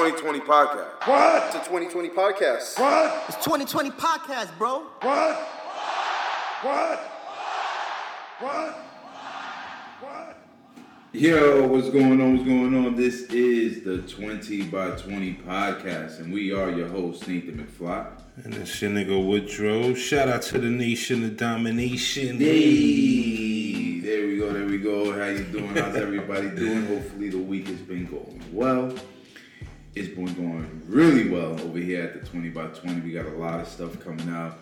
2020 podcast. What? It's a 2020 podcast. What? It's 2020 podcast, bro. What? What? What? What? Yo, what's going on? What's going on? This is the 20 by 20 podcast, and we are your hosts, Nathan McFly. And it's your nigga Woodrow. Shout out to the nation of domination. Hey, there we go, there we go. How you doing? How's everybody doing? Hopefully the week has been going well. It's been going really well over here at the 20 by 20. We got a lot of stuff coming out.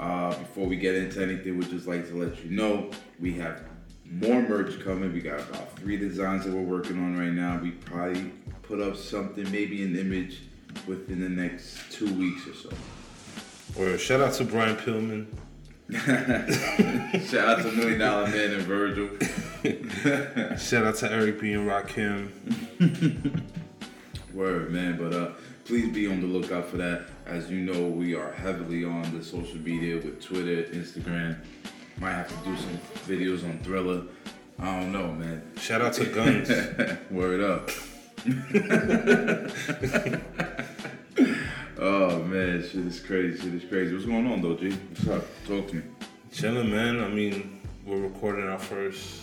Uh, before we get into anything, we'd just like to let you know we have more merch coming. We got about three designs that we're working on right now. We probably put up something, maybe an image within the next two weeks or so. Well, shout out to Brian Pillman. Shout out to Million Dollar Man and Virgil. Shout out to Eric B and Rakim. Word, man. But uh, please be on the lookout for that. As you know, we are heavily on the social media with Twitter, Instagram. Might have to do some videos on Triller. I don't know, man. Shout out to Guns. Word up. oh man, shit is crazy. Shit is crazy. What's going on though, G? What's up? Talk to me. Chilling, man. I mean, we're recording our first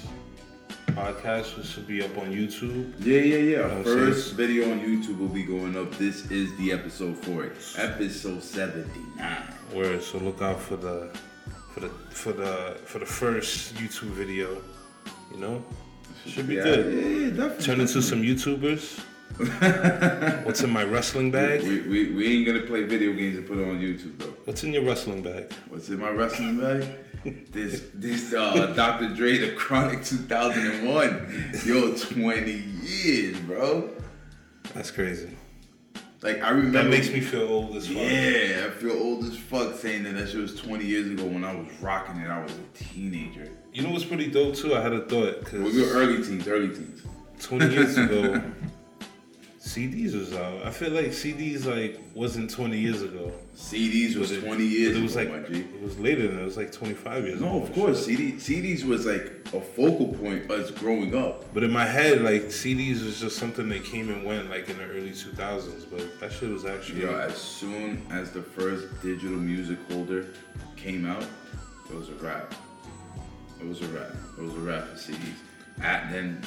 podcast, which will be up on YouTube. Yeah, yeah, yeah. Our first video on YouTube will be going up. This is the episode for it. Episode 79. Where so look out for the for the for the for the first YouTube video. You know, should be Yeah, good. yeah, yeah, definitely. Turn into some YouTubers. What's in my wrestling bag? We, we, we ain't gonna play video games and put it on YouTube though. What's in your wrestling bag? What's in my wrestling bag? This this uh, Dr. Dre the Chronic 2001. Yo, 20 years, bro. That's crazy. Like I remember. That makes me feel old as fuck. Yeah, I feel old as fuck saying that that shit was 20 years ago when I was rocking it. I was a teenager. You know what's pretty dope too? I had a thought because We were early teens, early teens. 20 years ago, CDs was out. I feel like CDs like wasn't 20 years ago. CDs was it- 20 years It was ago, like it was later than. It was like 25 years. No, of course. CD, CDs was like a focal point us growing up. But in my head, like CDs was just something that came and went like in the early 2000s. But that shit was actually know, as soon as the first digital music holder came out, it was a wrap. It was a wrap. It was a wrap for CDs. And then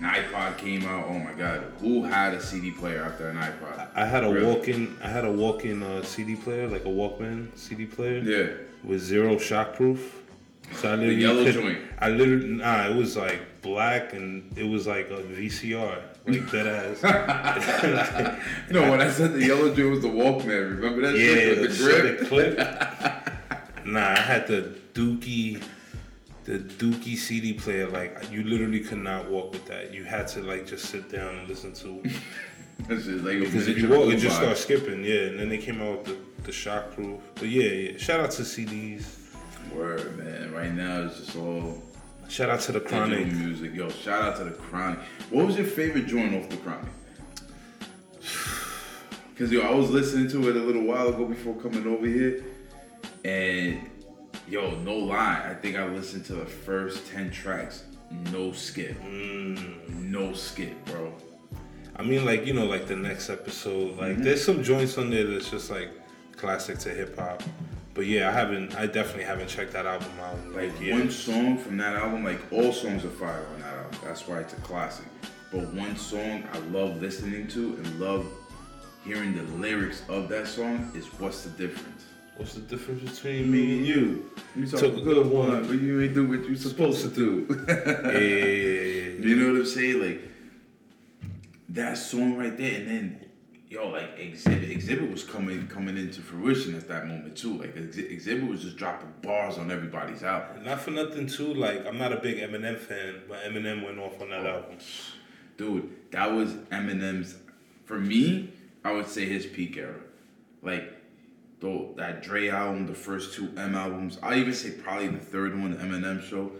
an iPod came out. Oh my God, who had a CD player after an iPod? I had a Really? walk-in. I had a walk-in uh, CD player, like a Walkman CD player. Yeah. with zero shockproof. So I literally yellow could- joint. I literally nah, it was like black and it was like a VCR, like that ass. No, when I said the yellow joint was the Walkman, remember that yeah, shit with the grip? the clip. nah, I had the Dookie, the Dookie CD player. Like you literally could not walk with that. You had to like just sit down and listen to. it. That like Because if you walk, it just starts skipping. Yeah, and then they came out with the the shockproof. But yeah, yeah. Shout out to CDs. Word, man. Right now it's just all Shout out to the Chronic. music. Yo, shout out to the Chronic. What was your favorite joint off the Chronic? Cause yo, I was listening to it a little while ago before coming over here, and yo, no lie, I think I listened to the first ten tracks, no skip, no skip, bro. I mean, like you know, like the next episode, Mm-hmm. like there's some joints on there that's just like classic to hip hop. But yeah, I haven't, I definitely haven't checked that album out. Like Like one song from that album, like all songs are fire on that album. That's why it's a classic. But one song I love listening to and love hearing the lyrics of that song is "What's the Difference." What's the difference between me and you? You Took a good one, but you ain't do what you supposed to do. Yeah, you know what I'm saying? Like that song right there, and then yo, like Xzibit, Xzibit was coming coming into fruition at that moment too. Like Xzibit was just dropping bars on everybody's album. Not for nothing too. Like I'm not a big Eminem fan, but Eminem went off on that Oh. album. Dude, that was Eminem's. For me, I would say his peak era. Like, though that Dre album, the first two M albums. I even say probably the third one, the Eminem show.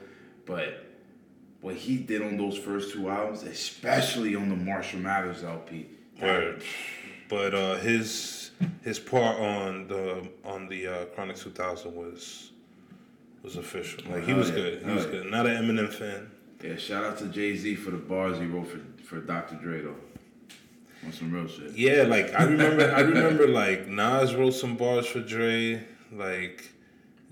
But what he did on those first two albums, especially on the Marshall Mathers LP. Word. But uh, his his part on the on the uh, Chronic 2000 was was official. Like he was yeah. good. He was yeah. good. Not an Eminem fan. Yeah, shout out to Jay Z for the bars he wrote for, for Dr. Dre though. On some real shit. Yeah, like I remember, I remember like Nas wrote some bars for Dre. Like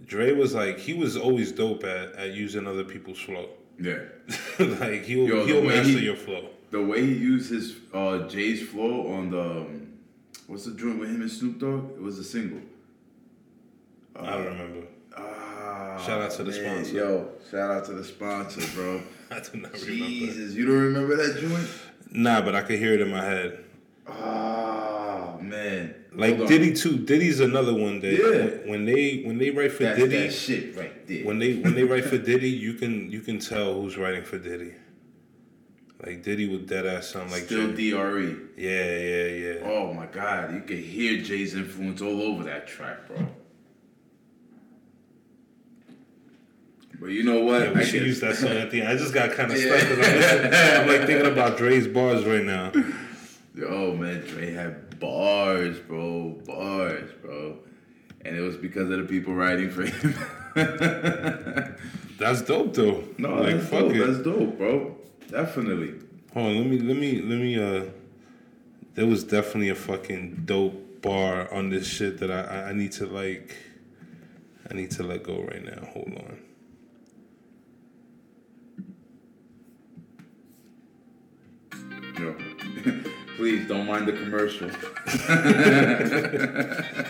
Dre was like he was always dope at, at using other people's flow. Yeah. like he'll Yo, he'll master he- your flow. The way he used his uh, Jay's flow on the um, what's the joint with him and Snoop Dogg? It was a single. I don't remember. Ah, Shout out to the man, sponsor. Yo, shout out to the sponsor, bro. I do not remember. Jesus, you don't remember that joint? Nah, but I could hear it in my head. Oh man, Like Hold on. Diddy too. Diddy's another one that Yeah. when, they when they write for That's Diddy, shit right there. when they when they write for Diddy, you can you can tell who's writing for Diddy. Like Diddy would dead ass sound like Still. Dre. Yeah, yeah, yeah. Oh my God, you can hear Jay's influence all over that track, bro. But you know what? Yeah, we I should guess- use that song at the end. I just got kind of Yeah. stuck because I'm, I'm like thinking about Dre's bars right now. Yo, man, Dre had bars, bro, bars, bro, and it was because of the people writing for him. That's dope though. no, like that's fuck dope. it. That's dope, bro. Definitely. Hold on, let me let me let me uh there was definitely a fucking dope bar on this shit that I I, I need to like I need to let go right now. Hold on. Yo, please don't mind the commercial.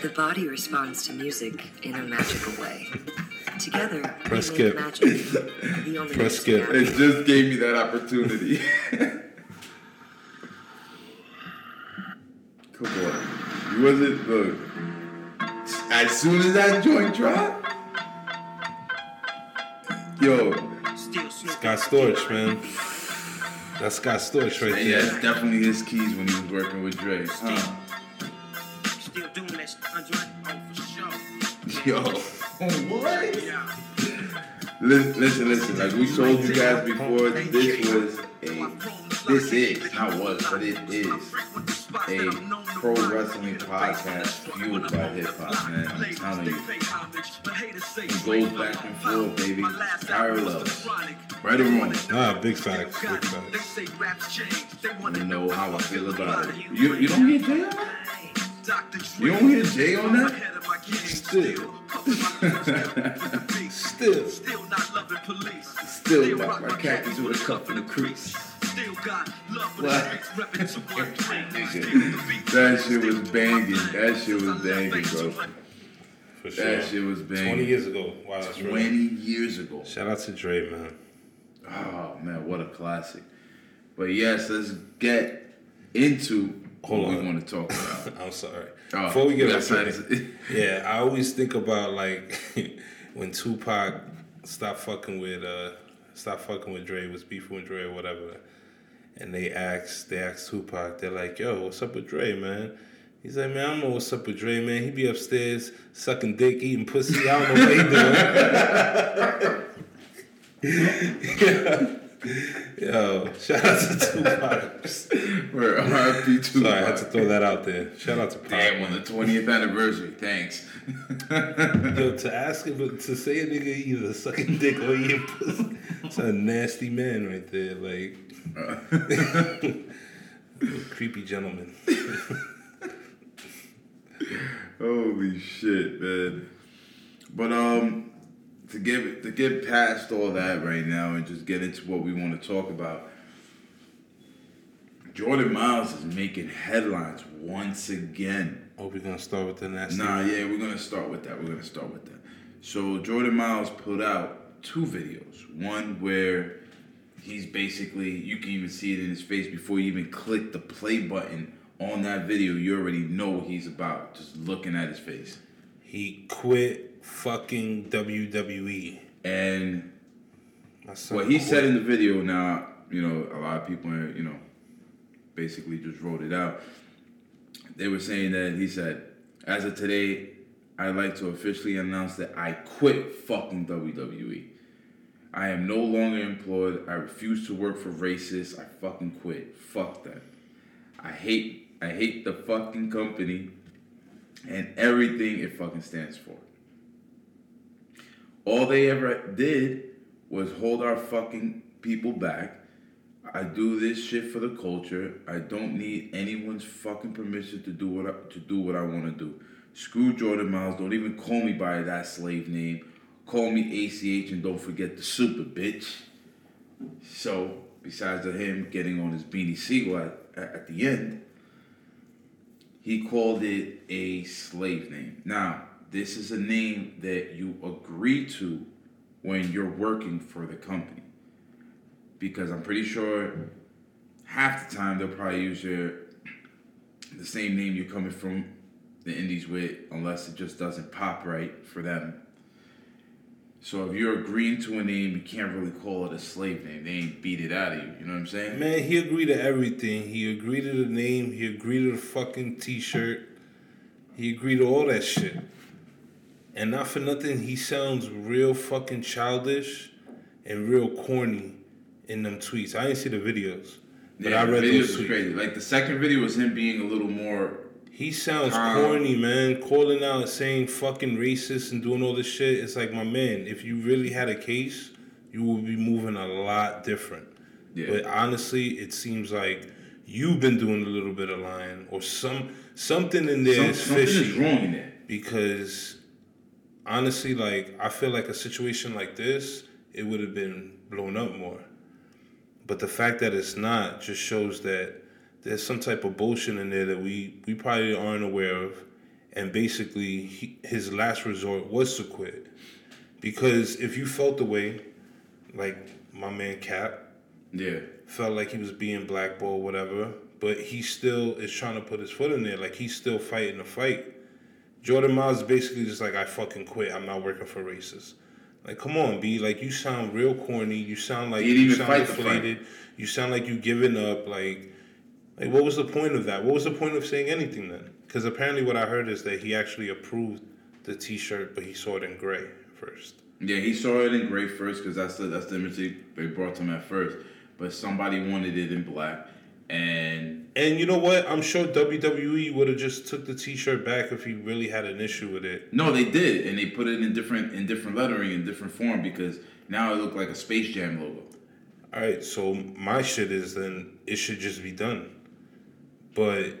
The body responds to music in a magical way. Together, Press we make skip. magic. The only Press way skip. It just gave me that opportunity. Come on. You wasn't look. As soon as that joint dropped, yo, Scott Storch, man. That's Scott Storch right yeah, there. that's definitely his keys when he was working with Dre. Huh. Still doing that shit, Andre? Oh, for sure. Yo, what? Listen, listen, listen. Like we told you guys before, this was a, this is not was, but it is a pro wrestling podcast fueled by hip hop, man. I'm telling you. It goes back and forth, baby. Parallels. Right or wrong. Ah, big facts, big facts. You know how I feel about it. You you don't hear Jay on that? You don't hear Jay on that? Still. Still. Still not loving police. Still got my khakis with a cuff in the crease. Still got love for What? the streets, repping to one That shit was banging. That shit was banging, bro. For sure. That shit was banging. 20 years ago. Wow, that's right. 20 years ago. Shout out to Dre, man. Oh man, what a classic. But yes, let's get into Hold what we want to talk about. I'm sorry. Oh, Before we get that's into it, yeah, I always think about like when Tupac stopped fucking with uh stopped fucking with Dre, was beefing with Dre or whatever, and they asked they asked Tupac, they're like, "Yo, what's up with Dre, man?" He's like, "Man, I don't know what's up with Dre, man. He be upstairs sucking dick, eating pussy. I don't know what he doing." Yo, shout out to Tupac. We're RP two. Sorry, I had to throw that out there. Shout out to Pac. Damn, on the 20th anniversary. Thanks. Yo, to ask him to say a nigga either sucking dick or eating pussy, it's a nasty man right there. Like, creepy gentleman. Holy shit, man. But um to get to get past all that right now and just get into what we want to talk about. Jordan Myles is making headlines once again. Oh, we're gonna start with the nasty. Nah, yeah, we're gonna start with that. We're gonna start with that. So Jordan Myles put out two videos. One where he's basically you can even see it in his face before you even click the play button on that video. You already know what he's about just looking at his face. He quit fucking WWE. And what he said in the video now, you know, a lot of people, you know, basically just wrote it out. They were saying that he said, as of today, I'd like to officially announce that I quit fucking WWE. I am no longer employed. I refuse to work for racists. I fucking quit. Fuck that. I hate I hate the fucking company and everything it fucking stands for. All they ever did was hold our fucking people back. I do this shit for the culture. I don't need anyone's fucking permission to do what I, to do what I want to do. Screw Jordan Myles. Don't even call me by that slave name. Call me ACH and don't forget the super bitch. So, besides of him getting on his Beanie Sigel at, at, at the end, he called it a slave name. Now, this is a name that you agree to when you're working for the company. Because I'm pretty sure half the time they'll probably use your the same name you're coming from the indies with, unless it just doesn't pop right for them. So if you're agreeing to a name, you can't really call it a slave name. They ain't beat it out of you. You know what I'm saying? Man, he agreed to everything. He agreed to the name. He agreed to the fucking t-shirt. He agreed to all that shit. And not for nothing, he sounds real fucking childish and real corny in them tweets. I didn't see the videos, but I read the videos was tweets. crazy. Like the second video was him being a little more. He sounds Um, corny, man. Calling out and saying fucking racist and doing all this shit. It's like, my man, if you really had a case, you would be moving a lot different. Yeah. But honestly, it seems like you've been doing a little bit of lying or some something in there Some, is something fishy. is wrong in there. Because honestly, like I feel like a situation like this, it would have been blown up more. But the fact that it's not just shows that there's some type of bullshit in there that we we probably aren't aware of, and basically he, his last resort was to quit. Because if you felt the way, like my man Cap Yeah. felt like he was being blackballed, whatever, but he still is trying to put his foot in there. Like he's still fighting the fight. Jordan Myles is basically just like, I fucking quit. I'm not working for racists. Like, come on, B. Like, you sound real corny. You sound like you sound fight the fight. deflated. You sound like you giving up. Like, like, what was the point of that? What was the point of saying anything then? Because apparently, what I heard is that he actually approved the T-shirt, but he saw it in gray first. Yeah, he saw it in gray first because that's the that's the image they, they brought to him at first. But somebody wanted it in black, and And you know what? I'm sure WWE would have just took the T-shirt back if he really had an issue with it. no, they did, and they put it in different in different lettering in different form because now it looked like a Space Jam logo. All right, so my shit is then it should just be done. But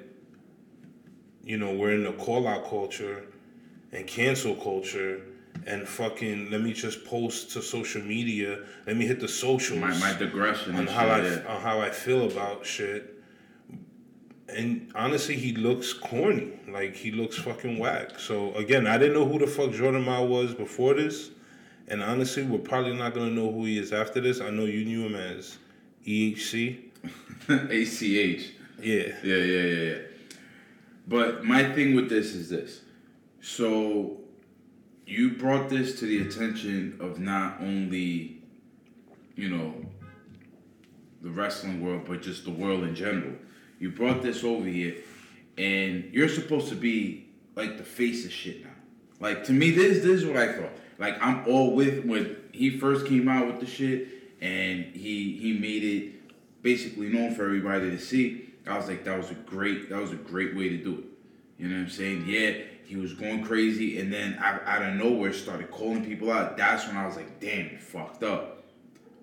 you know, we're in the call out culture and cancel culture and fucking let me just post to social media. Let me hit the socials My my digression on how I yeah. on how I feel about shit. And honestly, he looks corny. Like he looks fucking whack. So again, I didn't know who the fuck Jordan Mile was before this, and honestly, we're probably not gonna know who he is after this. I know you knew him as EHC. ACH. Yeah. Yeah, yeah, yeah, yeah. But my thing with this is this. So you brought this to the attention of not only, you know, the wrestling world, but just the world in general. You brought this over here, and you're supposed to be like the face of shit now. Like to me, this this is what I thought. Like I'm all with when he first came out with the shit, and he he made it basically known for everybody to see. I was like, that was a great that was a great way to do it. You know what I'm saying? Yeah, he was going crazy, and then out, of nowhere started calling people out. That's when I was like, damn, you fucked up.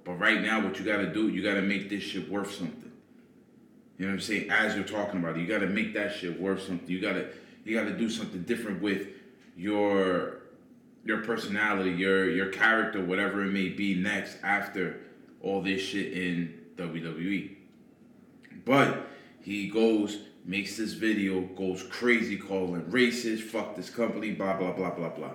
But right now, what you got to do, you got to make this shit worth something. You know what I'm saying? As you're talking about it, you got to make that shit worth something. You got to you got to do something different with your your personality, your your character, whatever it may be next after all this shit in WWE. But he goes, makes this video, goes crazy, calling racist, fuck this company, blah blah blah blah blah.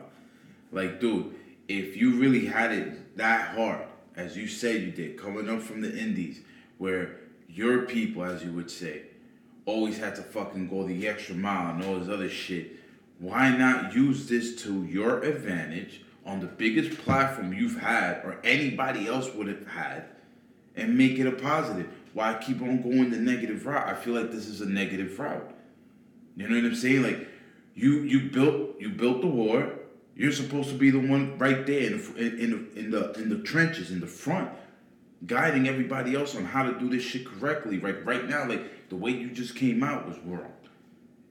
Like, dude, if you really had it that hard, as you said you did, coming up from the indies, where your people, as you would say, always had to fucking go the extra mile and all this other shit, why not use this to your advantage on the biggest platform you've had or anybody else would have had and make it a positive? Why keep on going the negative route? I feel like this is a negative route. You know what I'm saying? Like you you built you built the war. You're supposed to be the one right there in the in the in the in the trenches in the front, guiding everybody else on how to do this shit correctly. Right right now, like the way you just came out was wrong,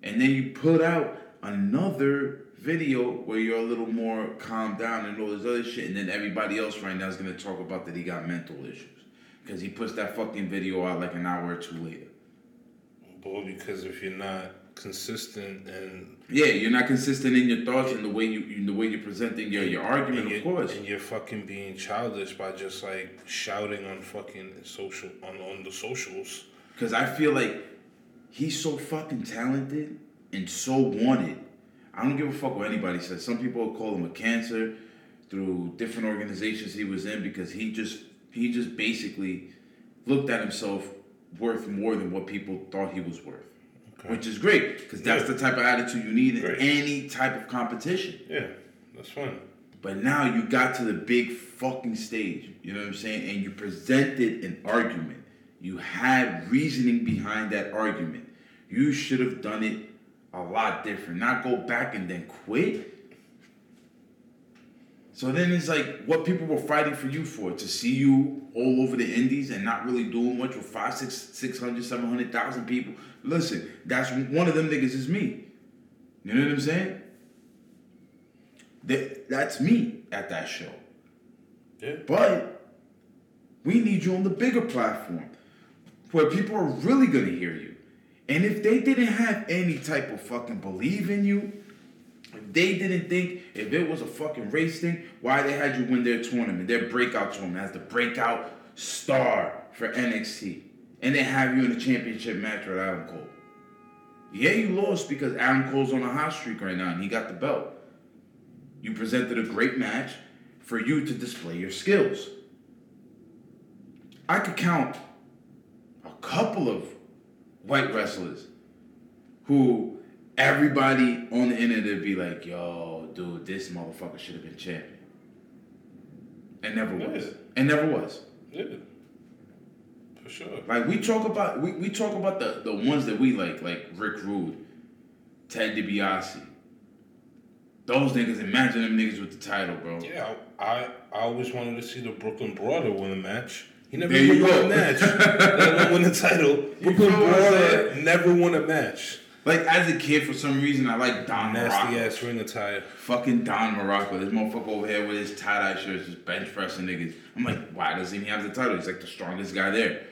and then you put out another video where you're a little more calmed down and all this other shit, and then everybody else right now is gonna talk about that he got mental issues. Because he puts that fucking video out like an hour or two later. Well, because if you're not consistent and Yeah, you're not consistent in your thoughts and the way you, in the way you're presenting your your argument. Of course, and you're fucking being childish by just like shouting on fucking social on on the socials. because I feel like he's so fucking talented and so wanted. I don't give a fuck what anybody says. Some people call him a cancer through different organizations he was in because he just he just basically looked at himself worth more than what people thought he was worth. Which is great because that's Yeah. the type of attitude you need in Great. any type of competition. Yeah, that's fine. But now you got to the big fucking stage, you know what I'm saying? And you presented an argument. You had reasoning behind that argument. You should have done it a lot different. Not go back and then quit. So then it's like what people were fighting for you for to see you all over the indies and not really doing much with five, six, six hundred, seven hundred thousand people. Listen, that's one of them niggas is me. You know what I'm saying? That, that's me at that show. Yeah. But we need you on the bigger platform where people are really gonna hear you. And if they didn't have any type of fucking believe in you, they didn't think if it was a fucking race thing, why they had you win their tournament, their breakout tournament as the breakout star for NXT. And they have you in a championship match with Adam Cole. Yeah, you lost because Adam Cole's on a hot streak right now and he got the belt. You presented a great match for you to display your skills. I could count a couple of white wrestlers who everybody on the internet would be like, yo, dude, this motherfucker should have been champion. And never was. Yeah. And never was. Yeah. For sure. Like we talk about we, we talk about the, the ones that we like, like Rick Rude, Ted DiBiase. Those niggas, imagine them niggas with the title, bro. Yeah, I I always wanted to see the Brooklyn Brawler win a match. He never There won a match. Let alone win the title. Brooklyn Brawler never won a match. Like as a kid, for some reason, I like Don Nasty Muraco. ass ring attire. Fucking Don Muraco. This motherfucker over here with his tie dye shirts, just bench pressing niggas. I'm like, why doesn't he have the title? He's like the strongest guy there.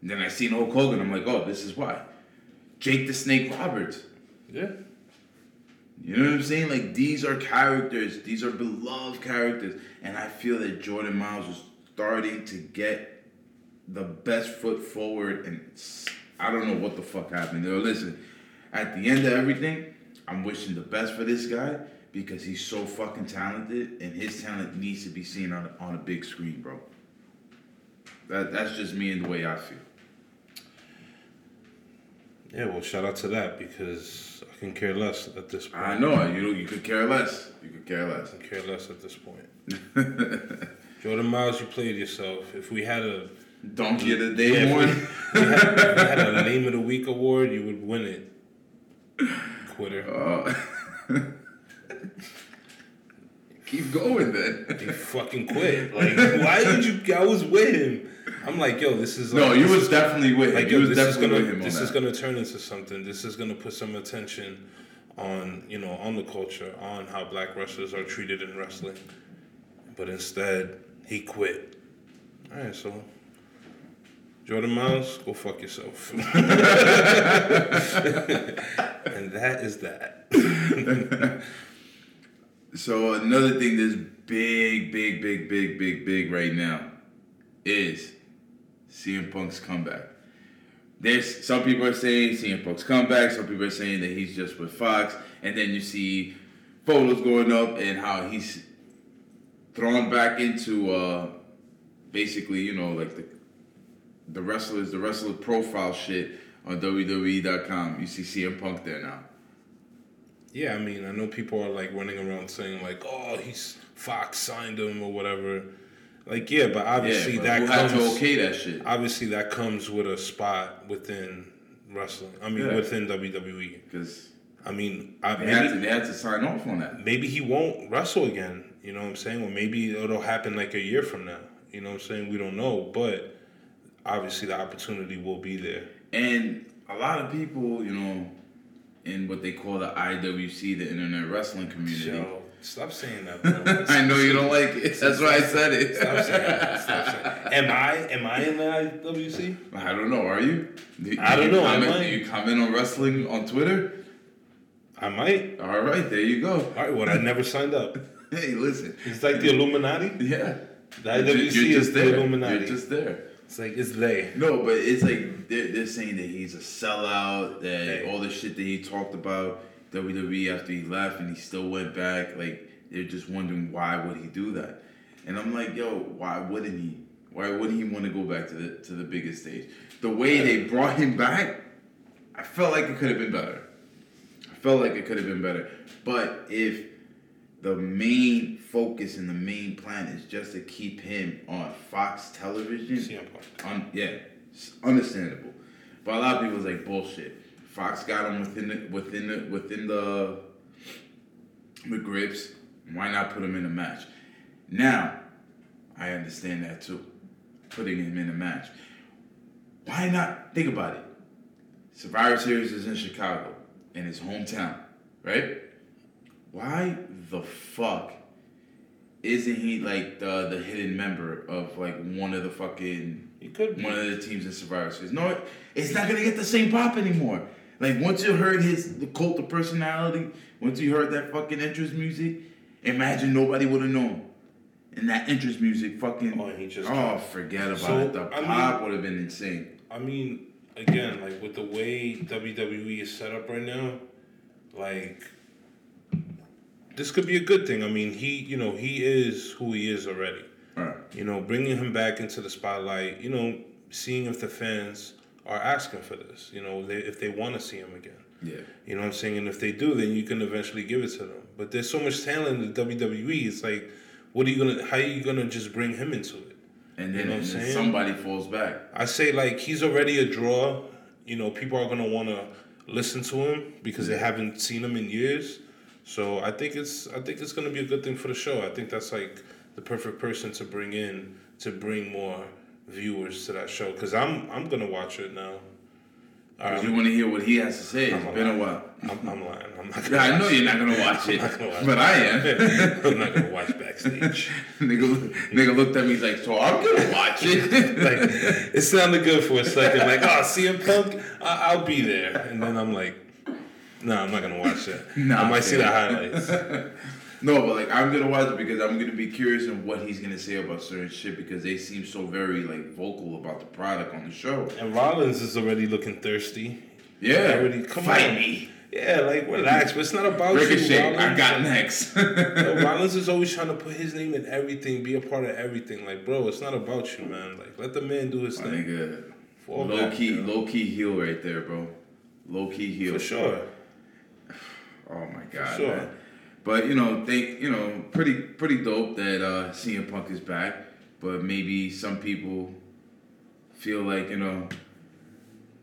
And then I seen Hulk Hogan. I'm like, oh, this is why. Jake the Snake Roberts. Yeah. You know what I'm saying? Like these are characters. These are beloved characters, and I feel that Jordan Myles was starting to get the best foot forward. And I don't know what the fuck happened. Yo, listen, at the end of everything, I'm wishing the best for this guy because he's so fucking talented, and his talent needs to be seen on on a big screen, bro. That that's just me and the way I feel. Yeah, well, shout out to that because I can care less at this point. I know you. You could care less. You could care less. I can care less at this point. Jordan Myles, you played yourself. If we had a Donkey of the day we, one. if we if we had a name of the week award, you would win it. Quitter. Uh, keep going then. You fucking quit. Like, why did you? I was with him. I'm like, yo, this is. No, like, you was definitely with him. Like, you yo, was this is definitely gonna with him this is gonna turn into something. This is gonna put some attention on you know on the culture, on how black wrestlers are treated in wrestling. But instead, he quit. All right, so. Jordan Myles, go fuck yourself. and that is that. So another thing that's big, big, big, big, big, big right now is CM Punk's comeback. There's some people are saying CM Punk's comeback. Some people are saying that he's just with Fox, and then you see photos going up and how he's thrown back into uh, basically, you know, like the the wrestlers, the wrestler profile shit on WWE.com. You see CM Punk there now. Yeah, I mean, I know people are like running around saying like, "Oh, he's Fox signed him or whatever." Like, yeah, but obviously yeah, but that comes to okay that shit? obviously that comes with a spot within wrestling. I mean, Yeah. within WWE. Because I mean, I, they had to they had to sign off on that. maybe he won't wrestle again. You know what I'm saying? Or maybe it'll happen like a year from now. You know what I'm saying? We don't know, but obviously the opportunity will be there. And a lot of people, you know, in what they call the IWC, the Internet Wrestling Community, So Stop saying that, bro. I know you don't like it. That's why I said it. Stop saying that. Stop saying that. Am I? Am I in the IWC? I don't know. Are you? Do- I do don't you know, I Comment, might. do you comment on wrestling on Twitter? I might. All right, there you go. All right. Well, I never signed up. Hey, listen. It's like the Illuminati. Yeah. The You're IWC you're is just the. Illuminati. You're just there. It's like it's they. No, but it's like they're, they're saying that he's a sellout, that all the shit that he talked about WWE after he left and he still went back, like they're just wondering why would he do that? And I'm like, yo, why wouldn't he? Why wouldn't he want to go back to the to the biggest stage? The way they brought him back, I felt like it could have been better. I felt like it could have been better. But if the main focus and the main plan is just to keep him on Fox television. Un- yeah, understandable. But a lot of people was like bullshit. Fox got him within the within the within the the grips. Why not put him in a match? Now, I understand that too. Putting him in a match. Why not? Think about it. Survivor Series is in Chicago, in his hometown, right? Why the fuck isn't he like the the hidden member of like one of the fucking He could be. one of the teams in Survivor Series? No, it's not gonna get the same pop anymore. Like once you heard his the cult of personality, once you heard that fucking entrance music, imagine nobody would have known. And that entrance music fucking Oh, he just- oh forget about So, it. The I pop would have been insane. I mean, again, like with the way WWE is set up right now, like this could be a good thing. I mean, he, you know, he is who he is already. Alright. You know, bringing him back into the spotlight. You know, seeing if the fans are asking for this. You know, they, if they want to see him again. Yeah. You know what I'm saying? And if they do, then you can eventually give it to them. But there's so much talent in the WWE. It's like, what are you gonna? How are you gonna just bring him into it? And then, You know and then somebody falls back. I say like he's already a draw. You know, people are gonna want to listen to him because they haven't seen him in years. So I think it's I think it's gonna be a good thing for the show. I think that's like the perfect person to bring in to bring more viewers to that show because I'm I'm gonna watch it now. Right, um, you want to hear what he has to say. I'm It's been a while. I'm, I'm lying. I'm not gonna I know you're not gonna watch it, watch but it. I am. I'm not gonna watch backstage. nigga, nigga looked at me he's like, so I'm gonna watch it. like it sounded good for a second. Like, oh, CM Punk, I- I'll be there, and then I'm like, no, I'm not gonna watch that. Nah, I might see the highlights. no, but like I'm gonna watch it because I'm gonna be curious on what he's gonna say about certain shit because they seem so very like vocal about the product on the show. And Rollins is already looking thirsty. Yeah, Already, come fight on. me, Yeah, like relax, but it's not about you. Ricochet. Rollins. I got next. Yo, Rollins is always trying to put his name in everything, be a part of everything. Like, bro, it's not about you, man. Like, let the man do his My thing. nigga, low back, key, yo. low key heel right there, bro. Low key heel. For sure. Oh my god, sure. man. But you know, think you know, pretty pretty dope that uh CM Punk is back. But maybe some people feel like you know,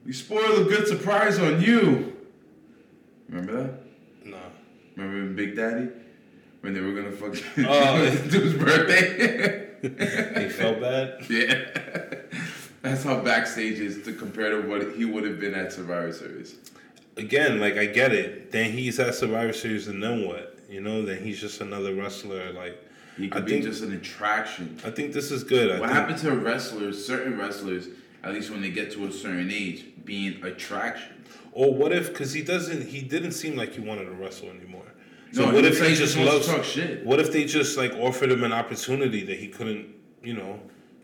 we spoiled a good surprise on you. Remember that? Nah. Remember Big Daddy when they were gonna fucking Oh. do his birthday? He felt bad. yeah. That's how backstage is to compare to what he would have been at Survivor Series. Again, like I get it. Then he's at Survivor Series, and then what? You know, then he's just another wrestler. Like He could I be think- just an attraction. I think this is good. I What happened to wrestlers, certain wrestlers, at least when they get to a certain age, being attraction? Or what if? Because he doesn't. He didn't seem like he wanted to wrestle anymore. So No, what if he just loves? to talk shit. What if they just like offered him an opportunity that he couldn't, you know,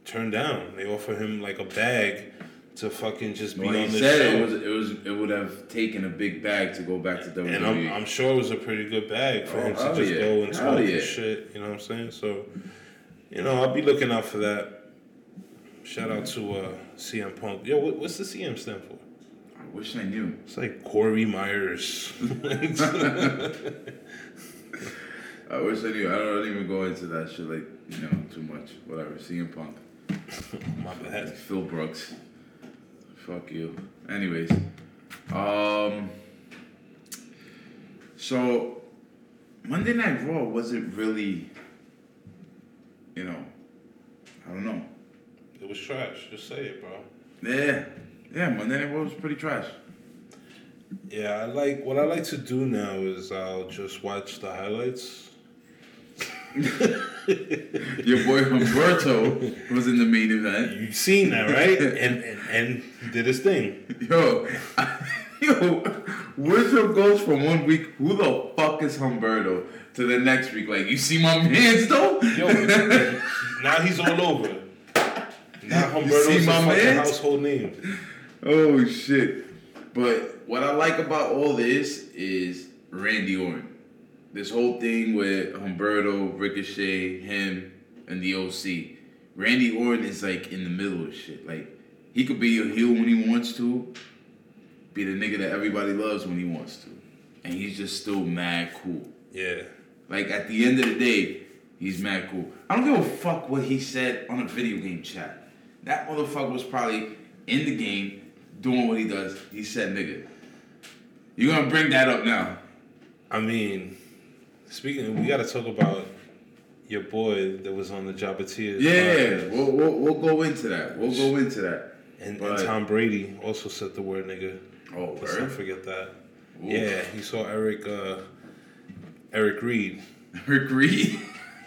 turn down? They offer him like a bag to fucking just be Well, on he this said show. it was it was it would have taken a big bag to go back to WWE. and I'm, I'm sure it was a pretty good bag for Oh, him to just yeah. go and talk yeah. and shit. You know what I'm saying? So, you know, I'll be looking out for that. Shout out to uh, CM Punk. Yo, what, what's the CM stand for? I wish I knew. It's like Corey Myers. I wish I knew. I don't even go into that shit like you know too much. Whatever. CM Punk, My bad. Phil Brooks. Fuck you. Anyways, um, so Monday Night Raw wasn't really, you know, I don't know. It was trash. Just say it, bro. Yeah, yeah. Monday Night Raw was pretty trash. Yeah, I like what I like to do now is I'll just watch the highlights Your boy Humberto was in the main event. You've seen that, right? and, and and did his thing. Yo, yo, Woodrow goes from one week, who the fuck is Humberto, to the next week. Like, you see my man's though? Yo, now he's all over. Now Humberto's see a my fucking household name. Oh shit. But what I like about all this is Randy Orton. This whole thing with Humberto, Ricochet, him, and the OC. Randy Orton is like in the middle of shit. Like he could be a heel when he wants to, be the nigga that everybody loves when he wants to. And he's just still mad cool. Yeah. Like at the end of the day, he's mad cool. I don't give a fuck what he said on a video game chat. That motherfucker was probably in the game doing what he does. He said nigga. You're gonna bring that up now. I mean, speaking, we got to talk about your boy that was on the Jabatiers. Yeah, we'll, we'll, we'll go into that. We'll go into that. And, and Tom Brady also said the word nigga. Oh, Let's not forget that. Ooh. Yeah, he saw Eric uh, Eric Reed. Eric Reed.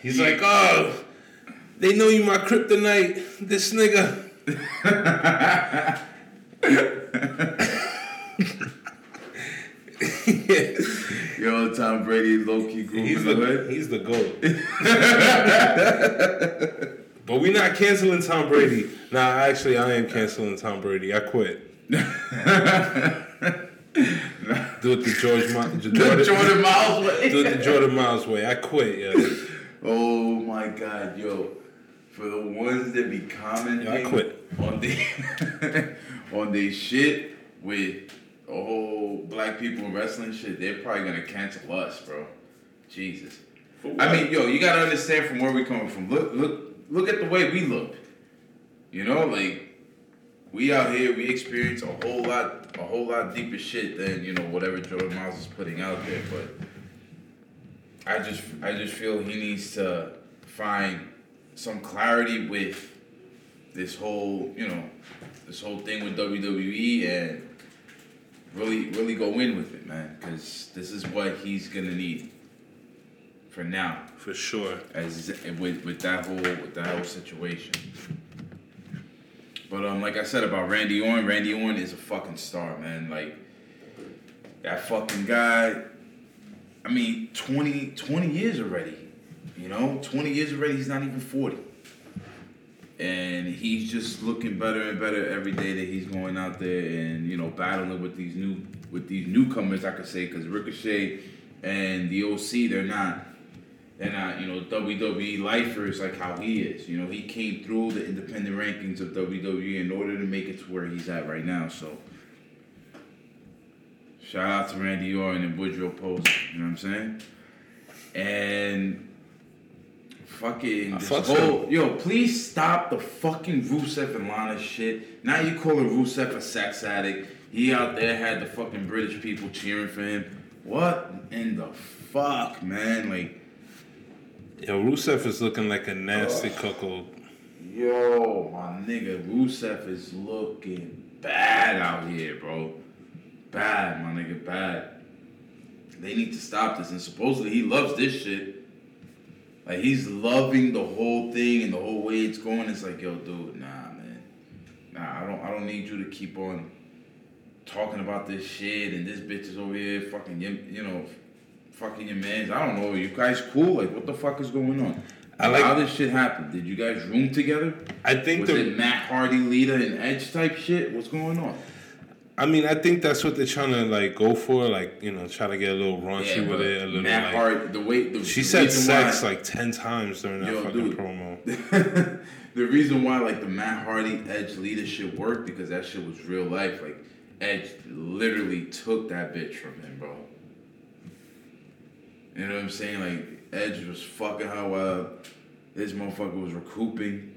He's like, oh, they know you my kryptonite. This nigga. Yo, Tom Brady low key grooving He's the the he's the goat. but we not canceling Tom Brady. Nah, actually, I am canceling Tom Brady. I quit. Do it the George Ma- The Jordan, Jordan Myles way. Do it the Jordan Myles way. I quit. Yeah, Oh my god, yo. For the ones that be commenting Yeah, I quit. on the on the shit with the whole black people wrestling shit, they're probably gonna cancel us, bro. Jesus. I mean, yo, you gotta understand from where we coming from. Look, look, look at the way we look. You know, like we out here, we experience a whole lot, a whole lot deeper shit than you know whatever Jordan Myles is putting out there. But I just, I just feel he needs to find some clarity with this whole, you know, this whole thing with WWE and really, really go in with it, man. Because this is what he's gonna need for now for sure. as with with that whole with that whole situation. But um, like I said about Randy Orton, Randy Orton is a fucking star, man. Like that fucking guy. I mean, 20, 20 years already. You know, twenty years already. He's not even forty, and he's just looking better and better every day that he's going out there and you know battling with these new with these newcomers. I could say because Ricochet and the OC, they're not they're not, you know, WWE lifers like how he is. You know, he came through the independent rankings of WWE in order to make it to where he's at right now. So, shout out to Randy Orton and Woodrow Post. You know what I'm saying? And fucking this fucks whole with yo, please stop the fucking Rusev and Lana shit. Now you calling Rusev a sex addict. He out there had the fucking British people cheering for him. What in the fuck, man? Like. Yo, Rusev is looking like a nasty cuckold. Yo, my nigga, Rusev is looking bad out here, bro. Bad, my nigga, bad. They need to stop this. And supposedly he loves this shit. Like he's loving the whole thing and the whole way it's going. It's like, yo, dude, nah, man. Nah, I don't I don't need you to keep on talking about this shit and this bitch is over here fucking you, you know fucking your mans. I don't know. You guys cool? Like what the fuck is going on? I like- how this shit happened. Did you guys room together? I think Was the it Matt Hardy, Lita, and Edge type shit? What's going on? I mean, I think that's what they're trying to like go for, like you know, try to get a little raunchy with it, a little Matt like. Hardy, the way the, She the said sex why- like ten times during that Yo, fucking dude. promo. the reason why like the Matt Hardy Edge leadership worked because that shit was real life. Like Edge literally took that bitch from him, bro. You know what I'm saying? Like Edge was fucking her while this motherfucker was recouping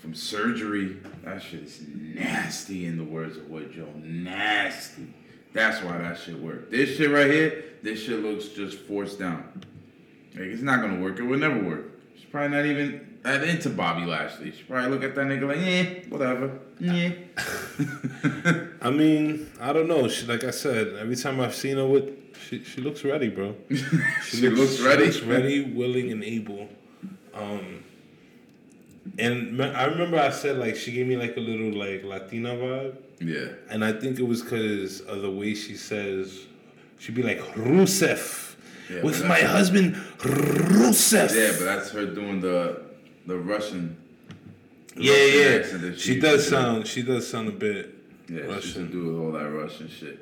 from surgery. That shit is nasty in the words of Wood Joe. Nasty. That's why that shit worked. This shit right here, this shit looks just forced down. Like it's not gonna work. It would never work. She's probably not even that into Bobby Lashley. She probably look at that nigga like, eh, whatever. Yeah. I mean, I don't know. She, like I said, every time I've seen her with, she she looks ready, bro. She looks ready? She looks ready, willing, and able. Um, and I remember I said like she gave me like a little like Latina vibe, Yeah. and I think it was because of the way she says. She'd be like Rusev Yeah, with my husband Rusev. Yeah, but that's her doing the the Russian. yeah, Russian yeah. that She does sound. She does sound a bit. Yeah, she Russian. should do with all that Russian shit.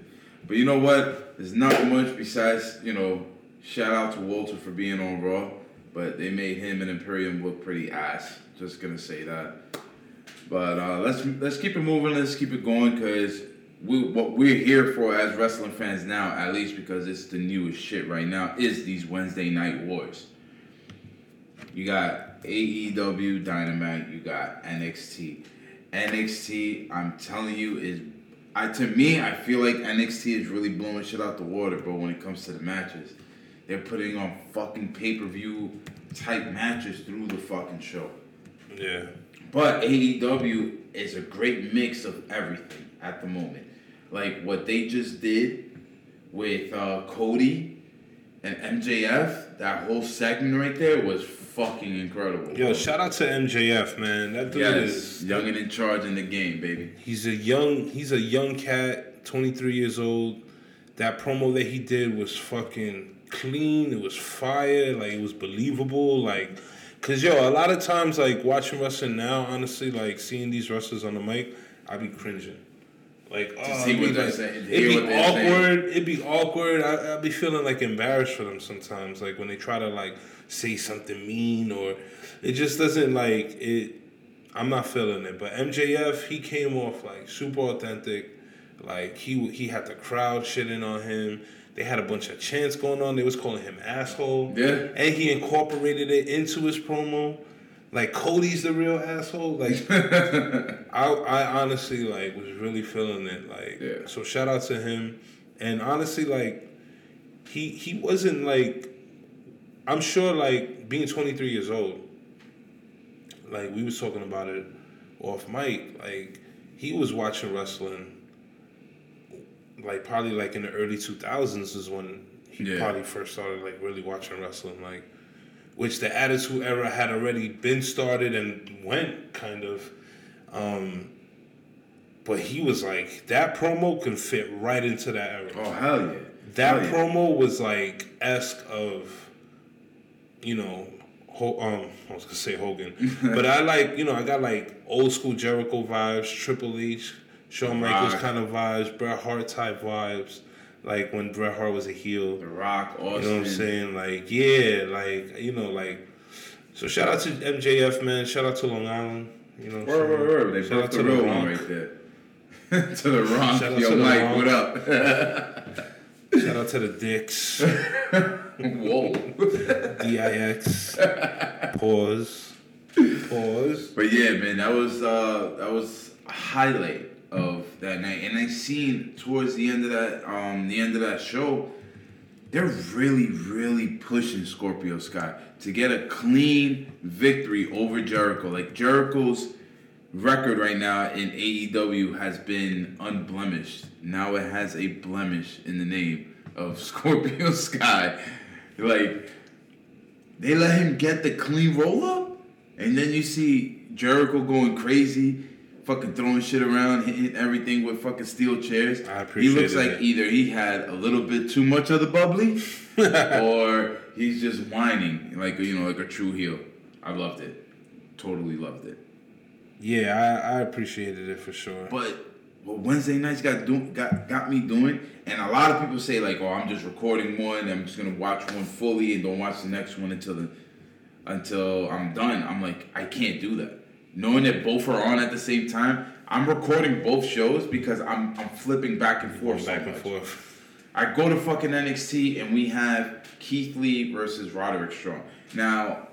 But you know what? There's not much besides you know. Shout out to Walter for being on Raw, but they made him and Imperium look pretty ass. Just gonna say that. But uh, let's let's keep it moving. Let's keep it going because we what we're here for as wrestling fans now, at least because it's the newest shit right now, is these Wednesday night wars. You got AEW Dynamite. You got NXT. NXT, I'm telling you, is I to me, I feel like NXT is really blowing shit out the water, bro. When it comes to the matches, they're putting on fucking pay per view type matches through the fucking show. Yeah. But AEW is a great mix of everything at the moment. Like what they just did with uh, Cody and MJF, that whole segment right there was fucking incredible. Yo, shout out to MJF, man. That dude yes, is young and in charge in the game, baby. He's a young he's a young cat, 23 years old. That promo that he did was fucking clean. It was fire. Like it was believable. Like, cause yo, a lot of times like watching wrestling now, honestly, like seeing these wrestlers on the mic, I be cringing. Like, oh, see what they're saying, It'd be awkward. It'd be awkward. I, I'd be feeling like embarrassed for them sometimes. Like when they try to like say something mean or it just doesn't like it. I'm not feeling it. But MJF, he came off like super authentic. Like he he had the crowd shitting on him. They had a bunch of chants going on. They was calling him asshole. Yeah. And he incorporated it into his promo. Like Cody's the real asshole. Like I I honestly like was really feeling it. Like Yeah. so shout out to him. And honestly like he he wasn't like I'm sure like being 23 years old like we was talking about it off mic like he was watching wrestling like probably like in the early 2000s is when he Yeah. probably first started like really watching wrestling like which the attitude era had already been started and went kind of um but he was like that promo can fit right into that era Oh hell yeah! that Hell yeah. promo was like esque of, you know, um, I was gonna say Hogan, but I like, you know, I got like old school Jericho vibes, Triple H, Shawn Michaels Rock. kind of vibes, Bret Hart type vibes, like when Bret Hart was a heel. The Rock, Austin. You know what I'm saying? Like, yeah, like you know, like. So shout out to MJF, man. Shout out to Long Island. You know, what I'm Word, saying? word, word. They Shout out the to the one Ronk. right there. to the Ronk. Shout out Yo, to the Mike, what up? Shout out to the Dicks. Whoa. D-I-X. Pause. Pause. But yeah, man, that was uh that was a highlight of that night. And I seen towards the end of that um the end of that show, they're really, really pushing Scorpio Sky to get a clean victory over Jericho. Like Jericho's record right now in AEW has been unblemished. Now it has a blemish in the name of Scorpio Sky. Like they let him get the clean roll up, and then you see Jericho going crazy, fucking throwing shit around, hitting everything with fucking steel chairs. I appreciate it. He looks like it. either he had a little bit too much of the bubbly, or he's just whining like you know like a true heel. I loved it, totally loved it. Yeah, I, I appreciated it for sure. But what Wednesday nights got do, got got me doing, and a lot of people say like, "Oh, I'm just recording one. I'm just gonna watch one fully and don't watch the next one until the until I'm done." I'm like, I can't do that. Knowing that both are on at the same time, I'm recording both shows because I'm I'm flipping back and forth. Going so back and forth. I go to fucking NXT and we have Keith Lee versus Roderick Strong. Now,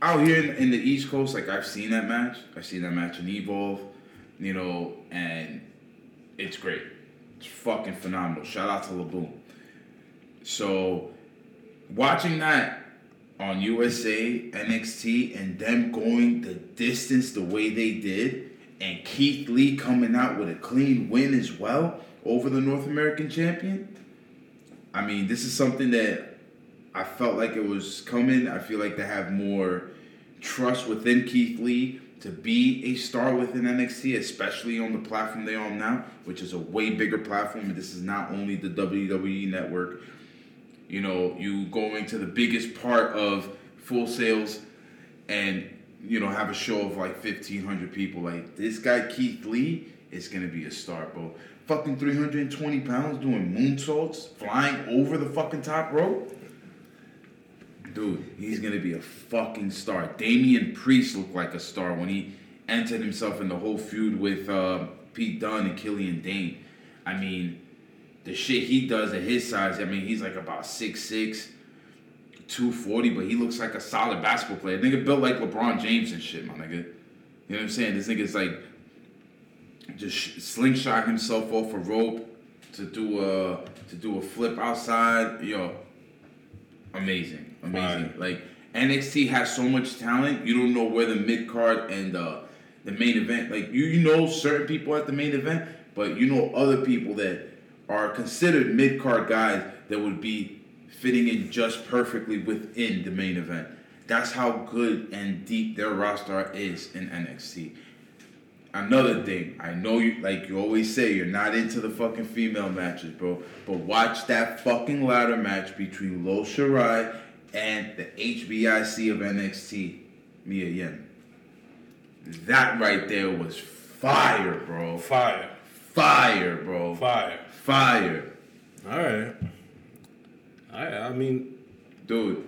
out here in, in the East Coast, like I've seen that match. I've seen that match in Evolve, you know, and it's great. It's fucking phenomenal. Shout out to Laboon. So, watching that on USA, NXT, and them going the distance the way they did, and Keith Lee coming out with a clean win as well over the North American champion. I mean, this is something that I felt like it was coming. I feel like they have more trust within Keith Lee to be a star within NXT, especially on the platform they're on now, which is a way bigger platform. And this is not only the WWE network. You know, you go into the biggest part of Full Sail's and you know have a show of like fifteen hundred people. Like this guy Keith Lee is gonna be a star, bro. Fucking three hundred and twenty pounds doing moonsaults, flying over the fucking top rope. Dude, he's gonna be a fucking star. Damian Priest looked like a star when he entered himself in the whole feud with uh, Pete Dunne and Killian Dain. I mean, the shit he does at his size. I mean, he's like about 6'6", 240, but he looks like a solid basketball player. Nigga built like LeBron James and shit, my nigga. You know what I'm saying? This nigga's like just slingshot himself off a rope to do a to do a flip outside. Yo, amazing, amazing. Fire. Like NXT has so much talent. You don't know where the mid card and uh, the main event. Like you, you know certain people at the main event, but you know other people that are considered mid card guys that would be fitting in just perfectly within the main event. That's how good and deep their roster is in NXT. Another thing, I know you like you always say you're not into the fucking female matches, bro. But watch that fucking ladder match between Io Shirai and the HBIC of NXT, Mia Yim. That right there was fire, bro. Fire. Fire, bro. Fire. Fire. All right. All right. I mean, Dude,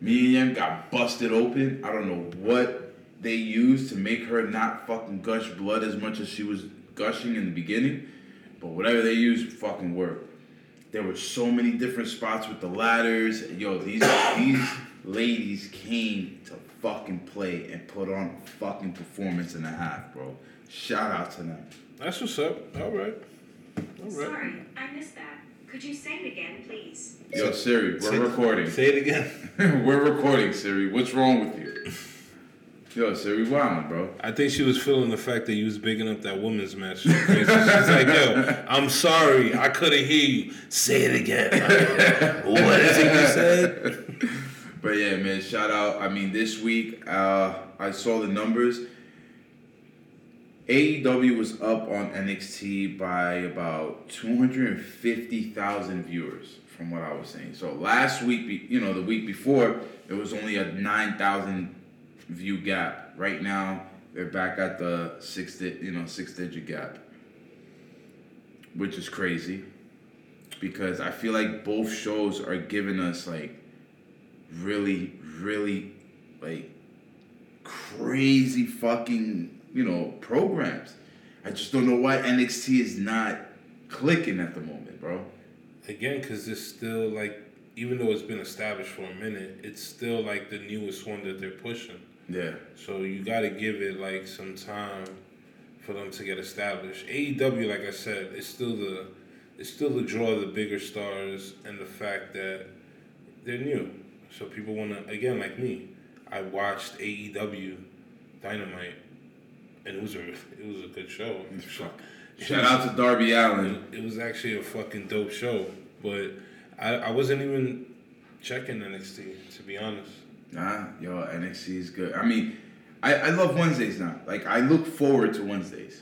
Mia Yim got busted open. I don't know what they used to make her not fucking gush blood as much as she was gushing in the beginning. But whatever they used fucking worked. There were so many different spots with the ladders. Yo, these these ladies came to fucking play and put on a fucking performance and a half, bro. Shout out to them. that's what's up. All right. All right. Sorry, I missed that. Could you say it again, please? Yo, Siri, we're Say- recording. Say it again. we're recording, Siri. What's wrong with you? Yo, Siri, wildin', bro. I think she was feeling the fact that you was bigging up that women's match. She's like, yo, I'm sorry. I couldn't hear you. Say it again. what is it you said? But yeah, man, shout out. I mean, this week uh, I saw the numbers. AEW was up on NXT by about 250,000 viewers, from what I was saying. So last week, you know, the week before, it was only a 9,000 view gap. Right now, they're back at the six, di- you know, six digit gap, which is crazy because I feel like both shows are giving us like really, really like crazy fucking, you know, programs. I just don't know why NXT is not clicking at the moment, bro. Again, because it's still like, even though it's been established for a minute, it's still like the newest one that they're pushing. Yeah. So you got to give it like some time for them to get established. AEW, like I said, it's still the it's still the draw of the bigger stars and the fact that they're new. So people want to again, like me, I watched AEW Dynamite, and it was a it was a good show. Shout out to Darby Allin. It was actually a fucking dope show, but I, I wasn't even checking NXT to be honest. Nah, yo, NXT is good. I mean, I, I love Wednesdays now. Like, I look forward to Wednesdays.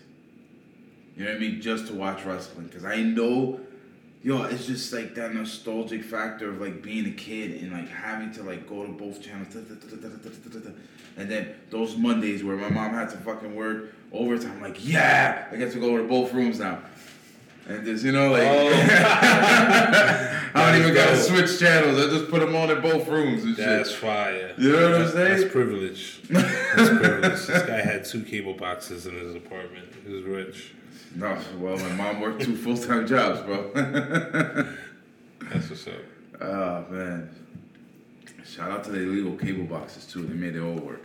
You know what I mean? Just to watch wrestling. Because I know, yo, it's just like that nostalgic factor of like being a kid and like having to like go to both channels. And then those Mondays where my mom had to fucking work overtime, like, yeah, I get to go to both rooms now. And just, you know, like, oh. I don't even gotta switch channels. I just put them on in both rooms and shit. That's fire. You know what I'm saying? That's privilege. That's privilege. This guy had two cable boxes in his apartment. He was rich. No, well, my mom worked two full time jobs, bro. That's what's up. oh man! Shout out to the illegal cable boxes too. They made it all work.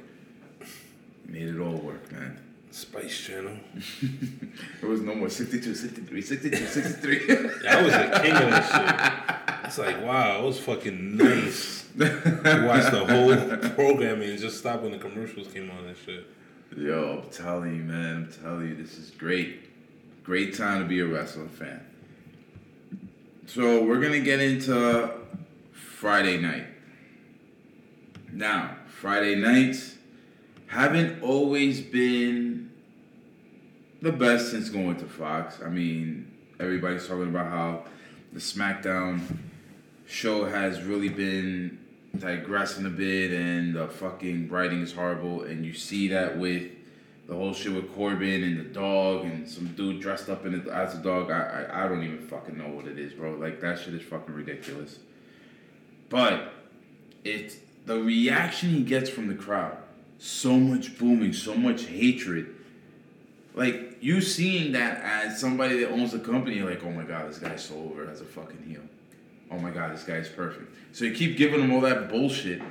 Made it all work, man. Spice Channel. There was no more 62, 63, 62, 63. I was a king of that shit. It's like, wow, it was fucking nice. You watch the whole programming and just stop when the commercials came on and shit. Yo, I'm telling you, man. I'm telling you, this is great. Great time to be a wrestling fan. So we're gonna get into Friday night. Now, Friday nights, haven't always been the best since going to Fox. I mean, everybody's talking about how the SmackDown show has really been digressing a bit and the fucking writing is horrible and you see that with the whole shit with Corbin and the dog and some dude dressed up in it as a dog. I, I I don't even fucking know what it is, bro. Like that shit is fucking ridiculous. But it's the reaction he gets from the crowd. So much booming, so much hatred. Like you seeing that as somebody that owns the company, like, oh my god, this guy's so over as a fucking heel. Oh my god, this guy's perfect. So you keep giving him all that bullshit.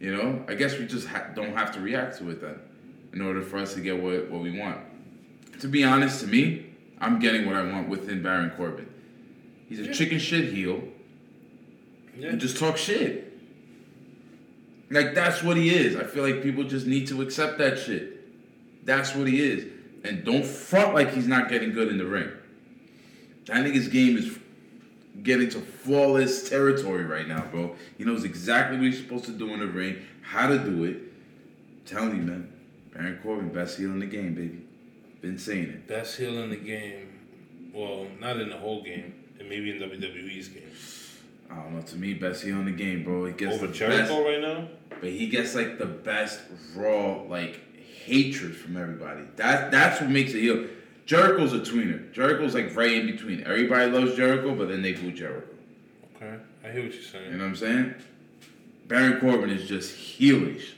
You know, I guess we just ha- don't have to react to it then, in order for us to get what what we want. To be honest, to me, I'm getting what I want within Baron Corbin. He's a chicken shit heel Yeah. and just talk shit. Like that's what he is. I feel like people just need to accept that shit. That's what he is. And don't front like he's not getting good in the ring. That nigga's game is getting to flawless territory right now, bro. He knows exactly what he's supposed to do in the ring, how to do it. I'm telling you, man. Baron Corbin, best heel in the game, baby. Been saying it. Best heel in the game. Well, not in the whole game, and maybe in WWE's game. I don't know. To me, best heel in the game, bro. He gets Over the Jericho best. right now. But he gets like the best raw like hatred from everybody. That that's what makes it heel. Jericho's a tweener. Jericho's like right in between. Everybody loves Jericho, but then they boo Jericho. Okay, I hear what you're saying. You know what I'm saying? Baron Corbin is just heelish.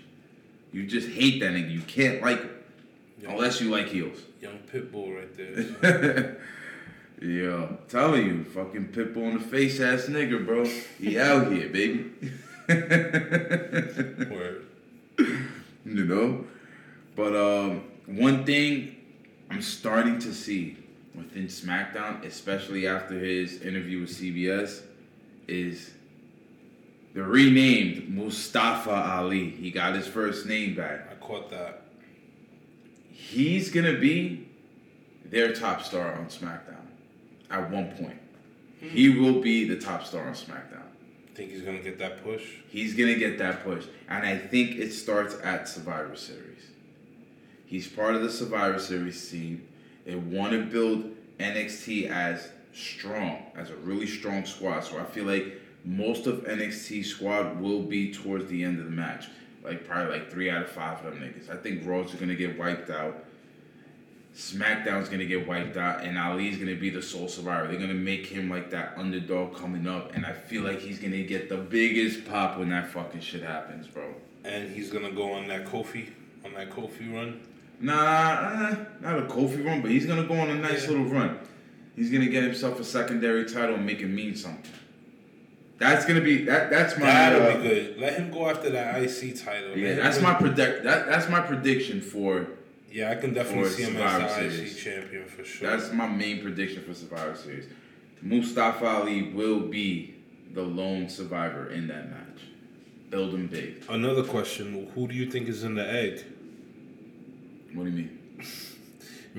You just hate that nigga. You can't like him Young, unless you like heels. young Pitbull right there. Yo, telling you, fucking pitbull in the face ass nigga, bro. He out here, baby. Word. you know. But um, one thing I'm starting to see within SmackDown, especially after his interview with CBS, is the renamed Mustafa Ali. He got his first name back. I caught that. He's gonna be their top star on SmackDown at one point. Hmm. He will be the top star on SmackDown. Think he's gonna get that push? He's gonna get that push, and I think it starts at Survivor Series. He's part of the Survivor Series team. They want to build NXT as strong, as a really strong squad. So I feel like most of NXT squad will be towards the end of the match, like probably like three out of five of them niggas. I think Raw's gonna get wiped out. SmackDown's gonna get wiped out, and Ali's gonna be the sole survivor. They're gonna make him like that underdog coming up, and I feel like he's gonna get the biggest pop when that fucking shit happens, bro. And he's gonna go on that Kofi, on that Kofi run. Nah, uh, not a Kofi run, but he's gonna go on a nice Yeah. little run. He's gonna get himself a secondary title and make it mean something. That's gonna be that. That's my. That'll uh, be good. Let him go after that IC title. Yeah, that's my predict. That that's my prediction for. Yeah, I can definitely see him Survivor as the Series. IC champion for sure. That's my main prediction for Survivor Series. Mustafa Ali will be the lone survivor in that match. Build him big. Another question: Who do you think is in the egg? What do you mean?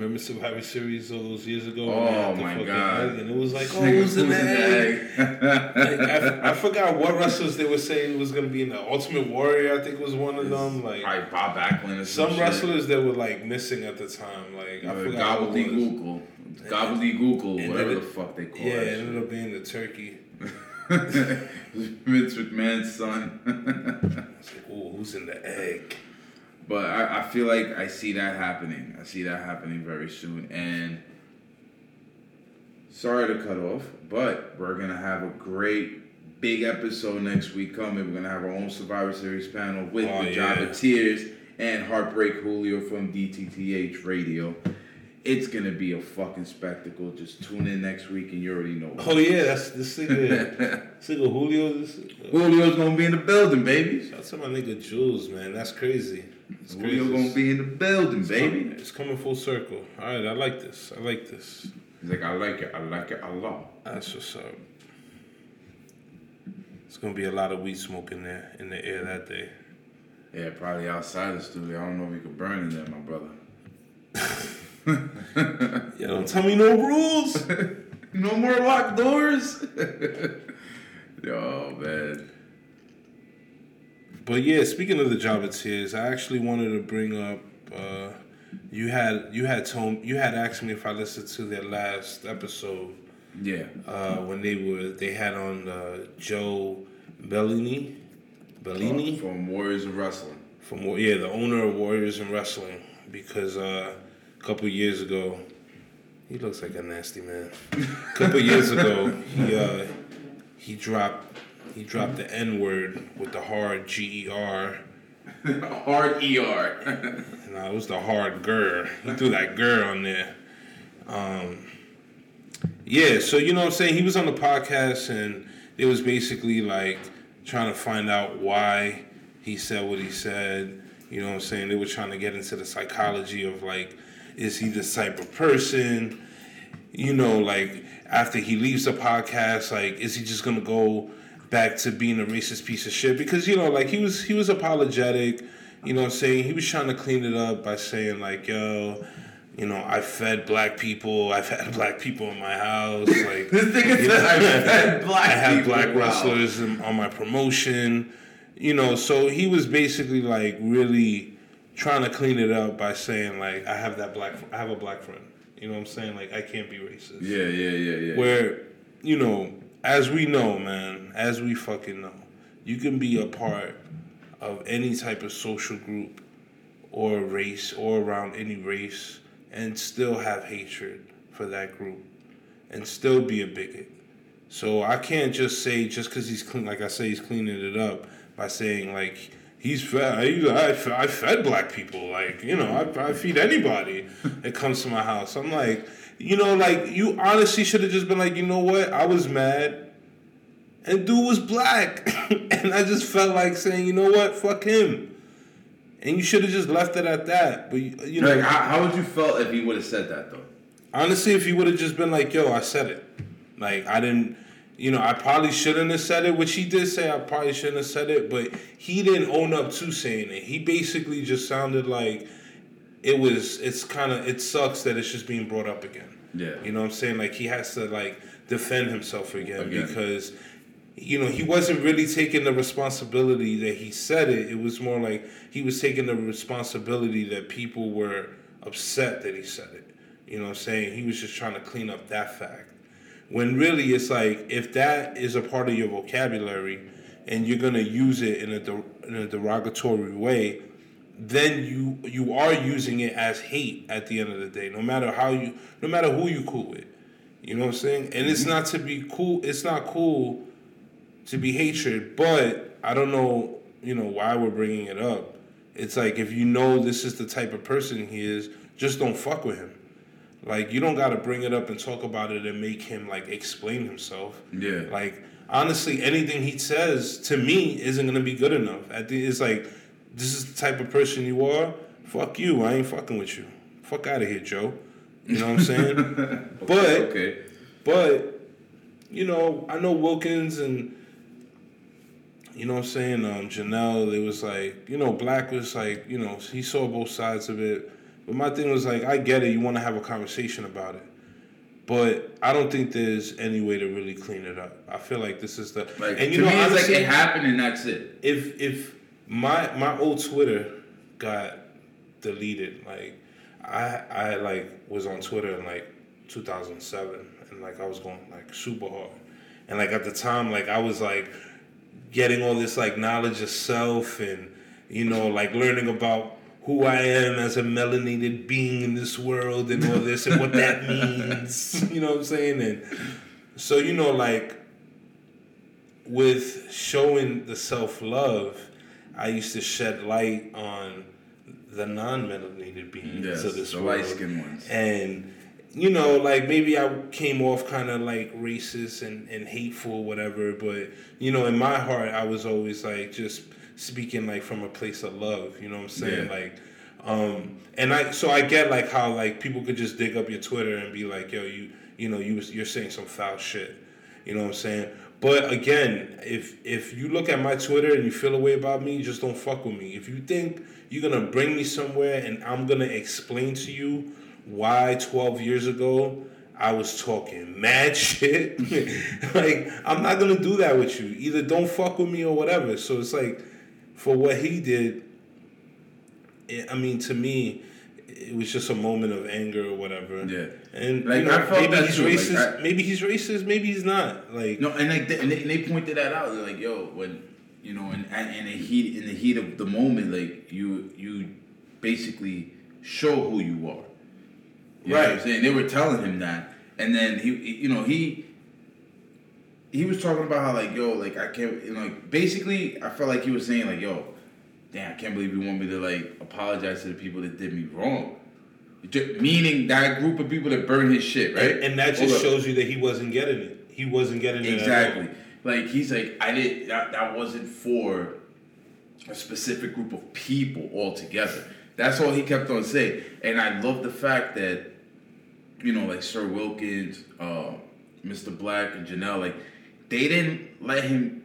Remember Survivor Series all those years ago? when Oh they had the my fucking God. egg, and it was like, oh, Nigga, who's in the egg? egg? Like, I, I forgot what wrestlers they were saying was gonna be in the Ultimate Warrior. I think was one of them. Like Probably Bob Backlund or some, some shit. wrestlers that were like missing at the time. Like I Uh, forgot what it was. Gobbledy Gooker. Gobbledygoogle, whatever then the fuck they call it. Yeah, it ended up being the turkey. shit. Vince McMahon's son. It's like, oh, who's in the egg? But I, I feel like I see that happening. I see that happening very soon. And sorry to cut off, but we're gonna have a great big episode next week coming. We're gonna have our own Survivor Series panel with Oh, the yeah. Jobbeteers and Heartbreak Julio from DTTH Radio. It's gonna be a fucking spectacle. Just tune in next week and you already know. Oh yeah, that's this nigga, this nigga Julio. This, uh, Julio's gonna be in the building, baby. shout out to my nigga Jules, man. That's crazy. It's Julio crazy. gonna be in the building, baby. It's coming full circle. All right, I like this. I like this. He's like, I like it. I like it a lot. That's what's up. It's gonna be a lot of weed smoke in there in the air that day. Yeah, probably outside the studio. I don't know if you could burn in there, my brother. Yeah, don't tell me no rules. No more locked doors. Yo, man. but yeah, speaking of the Jobbeteers, I actually wanted to bring up. Uh, you had you had told you had asked me if I listened to their last episode Yeah. uh, when they were they had on uh, Joe Bellini, Bellini From Warriors of Wrestling. from yeah the owner of Warriors and Wrestling because uh, a couple years ago he looks like a nasty man. a couple years ago he uh, he dropped he dropped the N word with the hard G E R. Hard ER. No, it was the hard gur. He threw that gur on there. Um, yeah, so you know what I'm saying? He was on the podcast and it was basically like trying to find out why he said what he said. You know what I'm saying? They were trying to get into the psychology of like, is he this type of person? You know, like after he leaves the podcast, like, is he just gonna go back to being a racist piece of shit? Because, you know, like he was he was apologetic, you know what I'm saying? He was trying to clean it up by saying like, yo, you know, I fed black people, I've had black people in my house, like This nigga said I had black I have people. black Wow. wrestlers in, on my promotion. You know, so he was basically like really trying to clean it up by saying like I have that black I have a black friend. You know what I'm saying? Like I can't be racist. Yeah, yeah, yeah, yeah. Where, you know, as we know, man, as we fucking know, you can be a part of any type of social group or race or around any race and still have hatred for that group and still be a bigot. So I can't just say just because he's clean, like I say, he's cleaning it up by saying like he's fed. He's, I, I fed black people. Like you know, I, I feed anybody that comes to my house. I'm like, you know, like you honestly should have just been like, you know what? I was mad, and dude was black, and I just felt like saying, you know what? Fuck him. And you should have just left it at that. But you you know, like, how, how would you felt if he would have said that though? Honestly, if he would have just been like, "Yo, I said it," like I didn't, you know, I probably shouldn't have said it. Which he did say, I probably shouldn't have said it, but he didn't own up to saying it. He basically just sounded like it was. It's kind of it sucks that it's just being brought up again. Yeah. you know what I'm saying? Like he has to like defend himself again, Again. because. You know, he wasn't really taking the responsibility that he said it. It was more like he was taking the responsibility that people were upset that he said it. You know what I'm saying? He was just trying to clean up that fact. When really it's like if that is a part of your vocabulary and you're gonna use it in a der- in a derogatory way, then you you are using it as hate at the end of the day. No matter how you, no matter who you cool with, you know what I'm saying. And it's mm-hmm. not to be cool. It's not cool to be hatred. But I don't know, you know, why we're bringing it up. It's like if you know this is the type of person he is, just don't fuck with him. Like you don't got to bring it up and talk about it and make him like explain himself. Yeah. Like honestly, anything he says to me isn't gonna be good enough. At the, it's like this is the type of person you are. Fuck you. I ain't fucking with you. Fuck out of here, Joe. You know what I'm saying? but Okay. but you know, I know Wilkins and you know what I'm saying, um, Janelle, it was like, you know, Black was like, you know, he saw both sides of it. But my thing was like, I get it, you want to have a conversation about it. But I don't think there's any way to really clean it up. I feel like this is the Like and you know me, it's honestly, like it happened and that's it. if if my my old Twitter got deleted, like I I like was on Twitter in like 2007, and like I was going like super hard, and like at the time, like I was like getting all this like knowledge of self, and you know like learning about who I am as a melanated being in this world and all this and what that means. You know what I'm saying? And so you know like with showing the self love, I used to shed light on the non melanated beings Yes, of this the world. The light-skinned ones. And you know, like maybe I came off kind of like racist and, and hateful, whatever. But you know, in my heart, I was always like just speaking like from a place of love. You know what I'm saying? Yeah. Like, um, and I so I get like how like people could just dig up your Twitter and be like, yo, you you know, you you're saying some foul shit. You know what I'm saying? But again, if if you look at my Twitter and you feel a way about me, just don't fuck with me. If you think you're gonna bring me somewhere and I'm gonna explain to you why 12 years ago I was talking mad shit, like I'm not gonna do that with you. Either don't fuck with me or whatever. So it's like, for what he did, it, I mean, to me, it was just a moment of anger or whatever. Yeah. and Like, you know, I felt maybe he's too, like, racist. I- maybe he's racist. Maybe he's not. Like, No, and like they, and they, and they pointed that out. They're like, yo, when you know, and in the heat in the heat of the moment, like you you basically show who you are. You what I'm Right. saying? They were telling him that, and then he, you know, he he was talking about how like, yo, like I can't, you know, like basically, I felt like he was saying like, yo, damn, I can't believe you want me to like apologize to the people that did me wrong. Meaning that group of people that burned his shit, right? and that Hold just up. shows you that he wasn't getting it. He wasn't getting it. Exactly. Like he's like, I did that. That wasn't for a specific group of people altogether. That's all he kept on saying. And I love the fact that, you know, like Sir Wilkins, uh, Mr. Black, and Janelle, like they didn't let him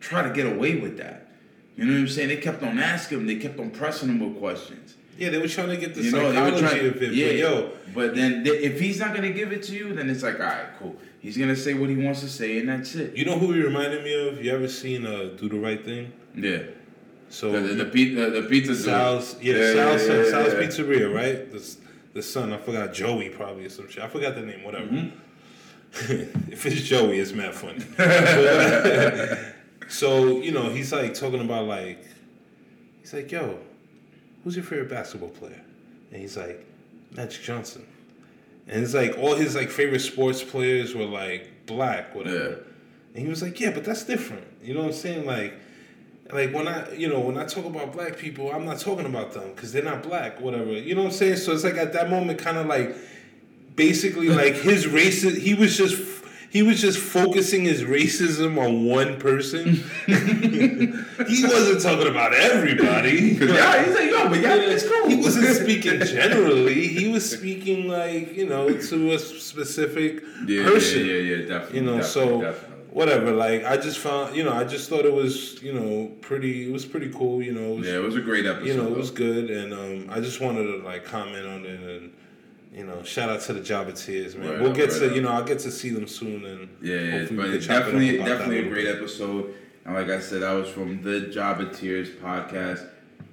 try to get away with that. You know what I'm saying? They kept on asking him. They kept on pressing him with questions. Yeah, they were trying to get the You know, they psychology trying. of it. yeah, But yo, But then th- if he's not gonna give it to you, then it's like, all right, cool. He's gonna say what he wants to say, and that's it. you know who he reminded me of? You ever seen uh, Do the Right Thing? Yeah. So The the, the, pizza, the pizza. Sal's, yeah, yeah, Sal's, yeah, yeah, Sal's. Pizzeria, right? The, the son, I forgot Joey probably or some shit. I forgot the name, whatever. Mm-hmm. if it's Joey, it's mad funny. So you know, he's like talking about like, he's like, "Yo, who's your favorite basketball player?" And he's like, "Magic Johnson." And it's like all his like favorite sports players were like black, whatever. Yeah. And he was like, "Yeah, but that's different." You know what I'm saying? Like, like when I, you know, when I talk about black people, I'm not talking about them because they're not black, whatever. You know what I'm saying? So it's like at that moment, kind of like, basically, like his racist. He was just. He was just focusing his racism on one person. he wasn't talking about everybody. Cause yeah, he's like, yo, but yeah, it's cool. He wasn't speaking generally. He was speaking like you know to a specific yeah, person. Yeah, yeah, yeah, definitely. You know, definitely, so definitely. whatever. Like I just found, you know, I just thought it was, you know, pretty. It was pretty cool. You know, it was, yeah, it was a great episode. you know, it was good, and um, I just wanted to like comment on it and. You know, shout out to the Jobbeteers, man. Right we'll on, get right to, on. you know, I'll get to see them soon, and Yeah, yeah, but we it's chop it up definitely, definitely a great bit. episode. And like I said, I was from the Jobbeteers podcast.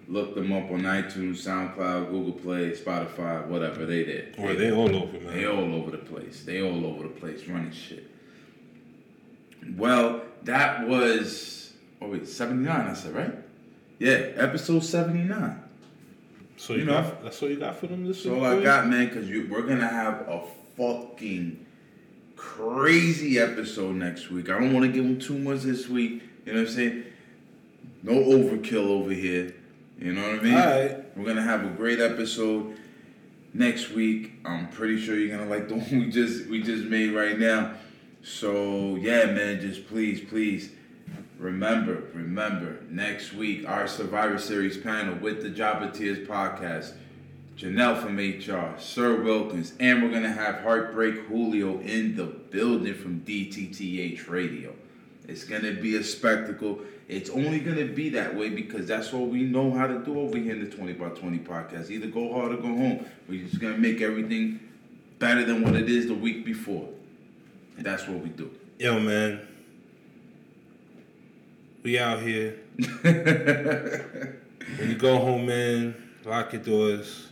Look them up on iTunes, SoundCloud, Google Play, Spotify, whatever they did. Or they all over, man. They all over the place. They all over the place running shit. Well, that was oh wait, seventy nine. I said right. Yeah, episode seventy nine. So you, you know, got, that's all you got for them this So week. all I got, man, because we're gonna have a fucking crazy episode next week. I don't want to give them too much this week. You know what I'm saying? No overkill over here. You know what I mean? Alright. We're gonna have a great episode next week. I'm pretty sure you're gonna like the one we just we just made right now. So yeah, man, just please, please remember, remember next week our Survivor Series panel with the Jobbeteers podcast. Janelle from HR, Sir Wilkins, and we're gonna have Heartbreak Julio in the building from DTTH Radio. It's gonna be a spectacle. It's only gonna be that way because that's what we know how to do over here in the 20 by 20 podcast. Either go hard or go home. We're just gonna make everything better than what it is the week before. And that's what we do. Yo, man. We out here. when you go home, man, lock your doors,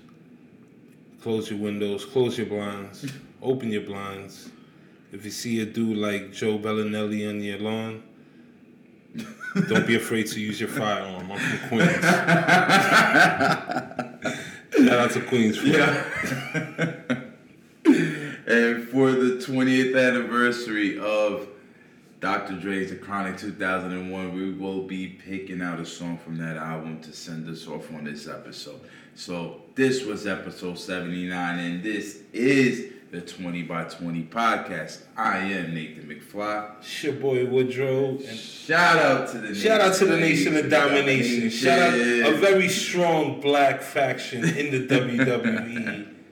close your windows, close your blinds, open your blinds. If you see a dude like Joe Bellinelli on your lawn, don't be afraid to use your firearm. I'm from Queens. Shout out to Queens. For Yeah. and for the 20th anniversary of Dr. Dre's The Chronic 2001, we will be picking out a song from that album to send us off on this episode. So this was episode 79, and this is the 20 by 20 podcast. I am Nathan McFly. It's your boy Woodrow. And Shout out to the Shout out to the Nation of of Domination. Shout out a very strong black faction in the WWE.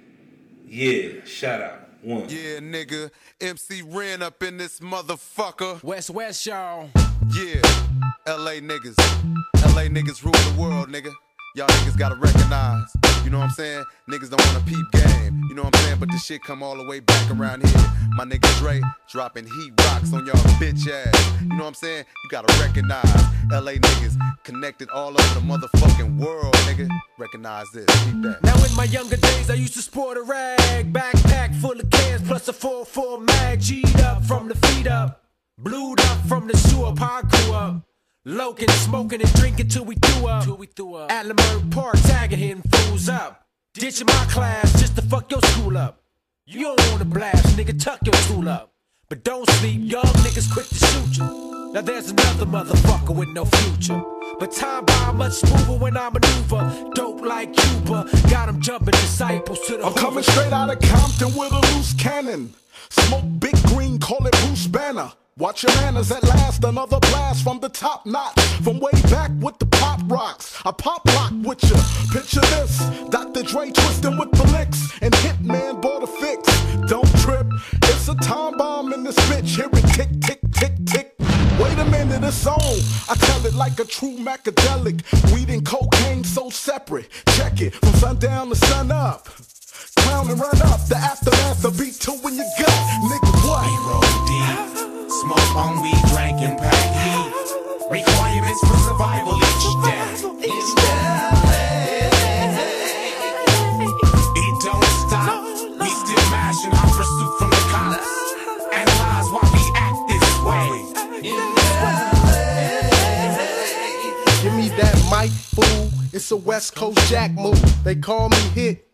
Yeah, shout out. One. Yeah, nigga. MC Ren up in this motherfucker. West West, y'all. Yeah. LA niggas. LA niggas rule the world, nigga. Y'all niggas gotta recognize. You know what I'm saying? Niggas don't wanna peep game. You know what I'm saying? But this shit come all the way back around here. My nigga Dre dropping heat rocks on y'all bitch ass. You know what I'm saying? You gotta recognize LA niggas connected all over the motherfucking world, nigga. Recognize this. Keep that. Now in my younger days, I used to sport a rag, backpack full of cans plus a 4-4 mag, G'd up from the feet up, blued up from the sewer, grew up. Loking, smoking, and drinking till we threw up. Till we threw up. At Leimert Park, tagging hitting fools up. Ditching my class just to fuck your school up. You don't wanna blast, nigga, tuck your tool up. But don't sleep, young niggas quick to shoot you. Now there's another motherfucker with no future. But time by much smoother when I maneuver. Dope like Cuba, got 'em jumping disciples to the I'm coming straight out of Compton with a loose cannon. Smoke big green, call it Bruce Banner. Watch your manners at last, another blast from the top notch. From way back with the pop rocks. I pop lock with ya. Picture this Dr. Dre twisting with the licks. And Hitman bought a fix. Don't trip, it's a time bomb in this bitch. Hear it tick, tick, tick, tick. Wait a minute, it's on. I tell it like a true macadelic. Weed and cocaine so separate. Check it from sundown to sun up. Clown and run up. The aftermath, the beat two in your gut. Nigga, what? Smoke on weed, drank and pack heat. Requirements for survival each day. It don't stop. We still mashing our pursuit from the cops. Analyze why we act this way. Give me that mic, fool. It's a West Coast Jack move. They call me hit.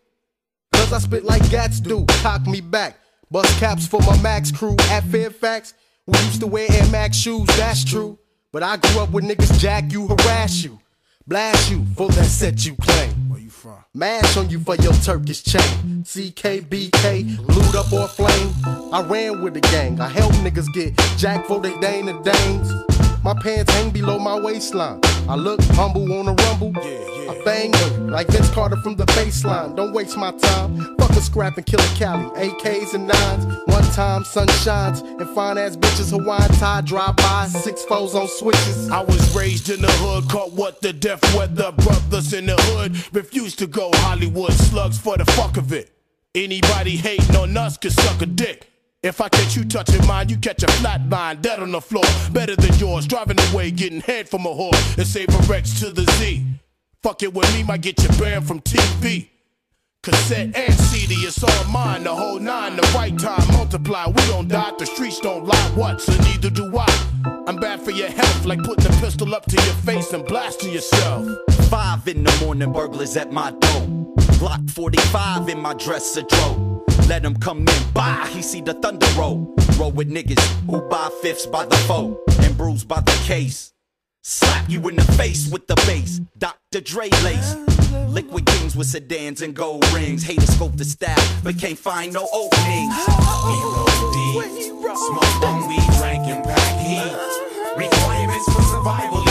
Cause I spit like gats do. Cock me back. Bust caps for my Max crew at Fairfax. We used to wear Air Max shoes, that's true. But I grew up with niggas jack you, harass you. Blast you for that set you claim. Where you from? Mash on you for your Turkish chain. CKBK, glued up or flame. I ran with the gang. I helped niggas get jack for they Dane and Danes. My pants hang below my waistline. I look humble on a rumble. I bang them like Vince Carter from the baseline. Don't waste my time. Fuck a scrap and kill a Cali. AKs and nines. One time sun shines and fine ass bitches Hawaiian tie drive by. Six foes on switches. I was raised in the hood, caught what the death weather. Brothers in the hood refused to go Hollywood slugs for the fuck of it. Anybody hating on us can suck a dick. If I catch you touching mine, you catch a flat line dead on the floor. Better than yours, driving away, getting head from a whore. And save a Rex to the Z. Fuck it with me, might get you banned from TV. Cassette and CD, it's all mine. The whole nine, the right time, multiply. We don't die, the streets don't lie. What? So neither do I. I'm bad for your health, like putting a pistol up to your face and blasting yourself. Five in the morning, burglars at my door. Glock 45 in my dresser drawer. Let him come in, bye, he see the thunder roll. Roll with niggas who buy fifths by the foe and bruise by the case. Slap you in the face with the bass. Dr. Dre lace. Liquid kings with sedans and gold rings. Haters scope the style, but can't find no openings. We roll deep, smoke on weed, drank and pack heat. Requirements for survival